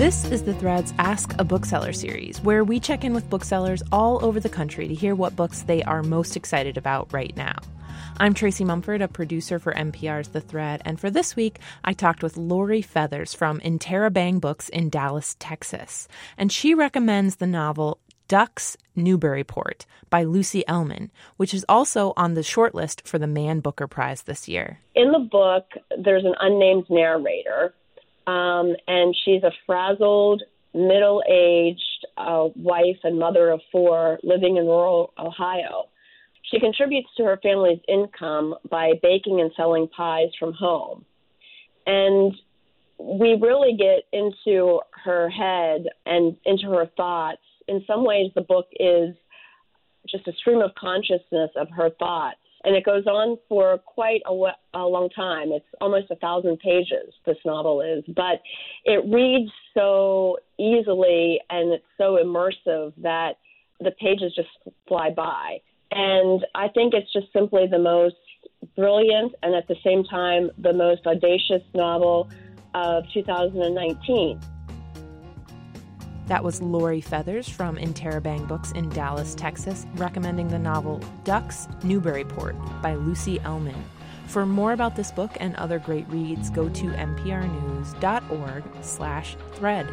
This is the Threads Ask a Bookseller series, where we check in with booksellers all over the country to hear what books they are most excited about right now. I'm Tracy Mumford, a producer for MPR's The Thread, and for this week, I talked with Lori Feathers from Interabang Books in Dallas, Texas, and she recommends the novel Ducks Newburyport by Lucy Ellmann, which is also on the shortlist for the Man Booker Prize this year. In the book, there's an unnamed narrator, um, and she's a frazzled, middle aged uh, wife and mother of four living in rural Ohio. She contributes to her family's income by baking and selling pies from home. And we really get into her head and into her thoughts in some ways, the book is just a stream of consciousness of her thoughts. And it goes on for quite a, a long time. It's almost a thousand pages, this novel is. But it reads so easily and it's so immersive that the pages just fly by. And I think it's just simply the most brilliant and at the same time the most audacious novel of 2019. That was Lori Feathers from Interabang Books in Dallas, Texas, recommending the novel Ducks Newburyport by Lucy Ellmann. For more about this book and other great reads, go to mprnews.org slash thread.